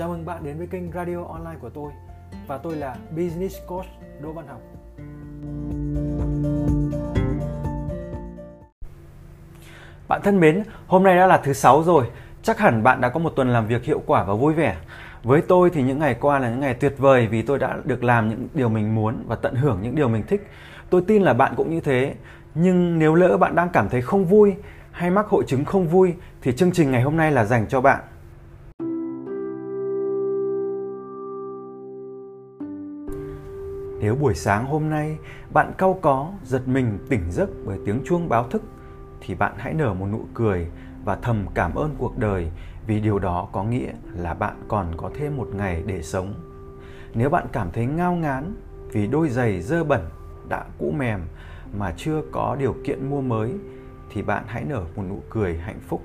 Chào mừng bạn đến với kênh radio online của tôi và tôi là Business Coach Đỗ Văn Học. Bạn thân mến, hôm nay đã là thứ sáu rồi. Chắc hẳn bạn đã có một tuần làm việc hiệu quả và vui vẻ. Với tôi thì những ngày qua là những ngày tuyệt vời vì tôi đã được làm những điều mình muốn và tận hưởng những điều mình thích. Tôi tin là bạn cũng như thế. Nhưng nếu lỡ bạn đang cảm thấy không vui hay mắc hội chứng không vui thì chương trình ngày hôm nay là dành cho bạn. Nếu buổi sáng hôm nay bạn cau có, giật mình tỉnh giấc bởi tiếng chuông báo thức thì bạn hãy nở một nụ cười và thầm cảm ơn cuộc đời vì điều đó có nghĩa là bạn còn có thêm một ngày để sống. Nếu bạn cảm thấy ngao ngán vì đôi giày dơ bẩn đã cũ mềm mà chưa có điều kiện mua mới thì bạn hãy nở một nụ cười hạnh phúc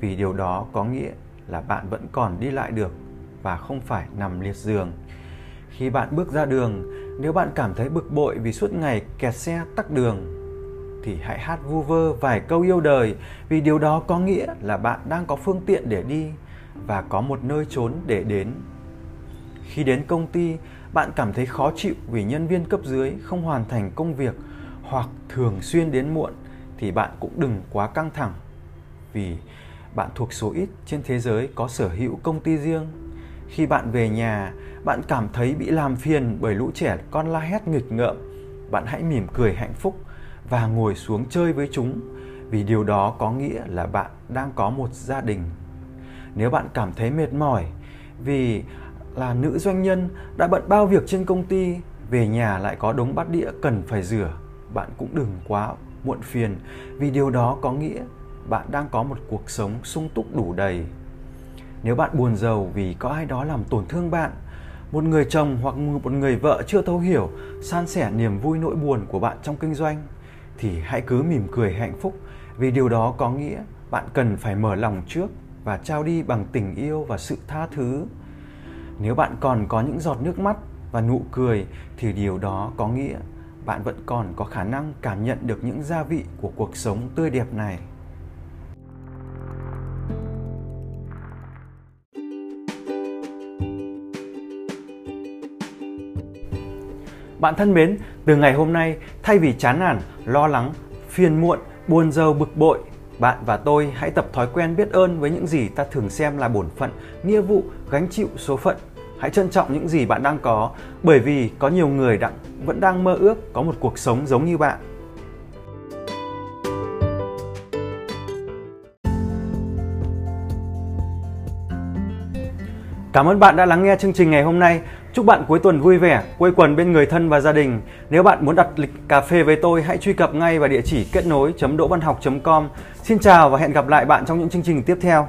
vì điều đó có nghĩa là bạn vẫn còn đi lại được và không phải nằm liệt giường. Khi bạn bước ra đường, nếu bạn cảm thấy bực bội vì suốt ngày kẹt xe tắc đường thì hãy hát vu vơ vài câu yêu đời vì điều đó có nghĩa là bạn đang có phương tiện để đi và có một nơi trốn để đến. Khi đến công ty, bạn cảm thấy khó chịu vì nhân viên cấp dưới không hoàn thành công việc hoặc thường xuyên đến muộn thì bạn cũng đừng quá căng thẳng vì bạn thuộc số ít trên thế giới có sở hữu công ty riêng. Khi bạn về nhà, bạn cảm thấy bị làm phiền bởi lũ trẻ con la hét nghịch ngợm, bạn hãy mỉm cười hạnh phúc và ngồi xuống chơi với chúng vì điều đó có nghĩa là bạn đang có một gia đình. Nếu bạn cảm thấy mệt mỏi vì là nữ doanh nhân đã bận bao việc trên công ty, về nhà lại có đống bát đĩa cần phải rửa, bạn cũng đừng quá muộn phiền vì điều đó có nghĩa bạn đang có một cuộc sống sung túc đủ đầy. Nếu bạn buồn giàu vì có ai đó làm tổn thương bạn, một người chồng hoặc một người vợ chưa thấu hiểu, san sẻ niềm vui nỗi buồn của bạn trong kinh doanh, thì hãy cứ mỉm cười hạnh phúc vì điều đó có nghĩa bạn cần phải mở lòng trước và trao đi bằng tình yêu và sự tha thứ. Nếu bạn còn có những giọt nước mắt và nụ cười thì điều đó có nghĩa bạn vẫn còn có khả năng cảm nhận được những gia vị của cuộc sống tươi đẹp này. Bạn thân mến, từ ngày hôm nay, thay vì chán nản, lo lắng, phiền muộn, buồn rầu bực bội, bạn và tôi hãy tập thói quen biết ơn với những gì ta thường xem là bổn phận, nghĩa vụ, gánh chịu số phận. Hãy trân trọng những gì bạn đang có, bởi vì có nhiều người đã, vẫn đang mơ ước có một cuộc sống giống như bạn. Cảm ơn bạn đã lắng nghe chương trình ngày hôm nay. Chúc bạn cuối tuần vui vẻ, quây quần bên người thân và gia đình. Nếu bạn muốn đặt lịch cà phê với tôi, hãy truy cập ngay vào địa chỉ kết nối.đỗ văn học.com. Xin chào và hẹn gặp lại bạn trong những chương trình tiếp theo.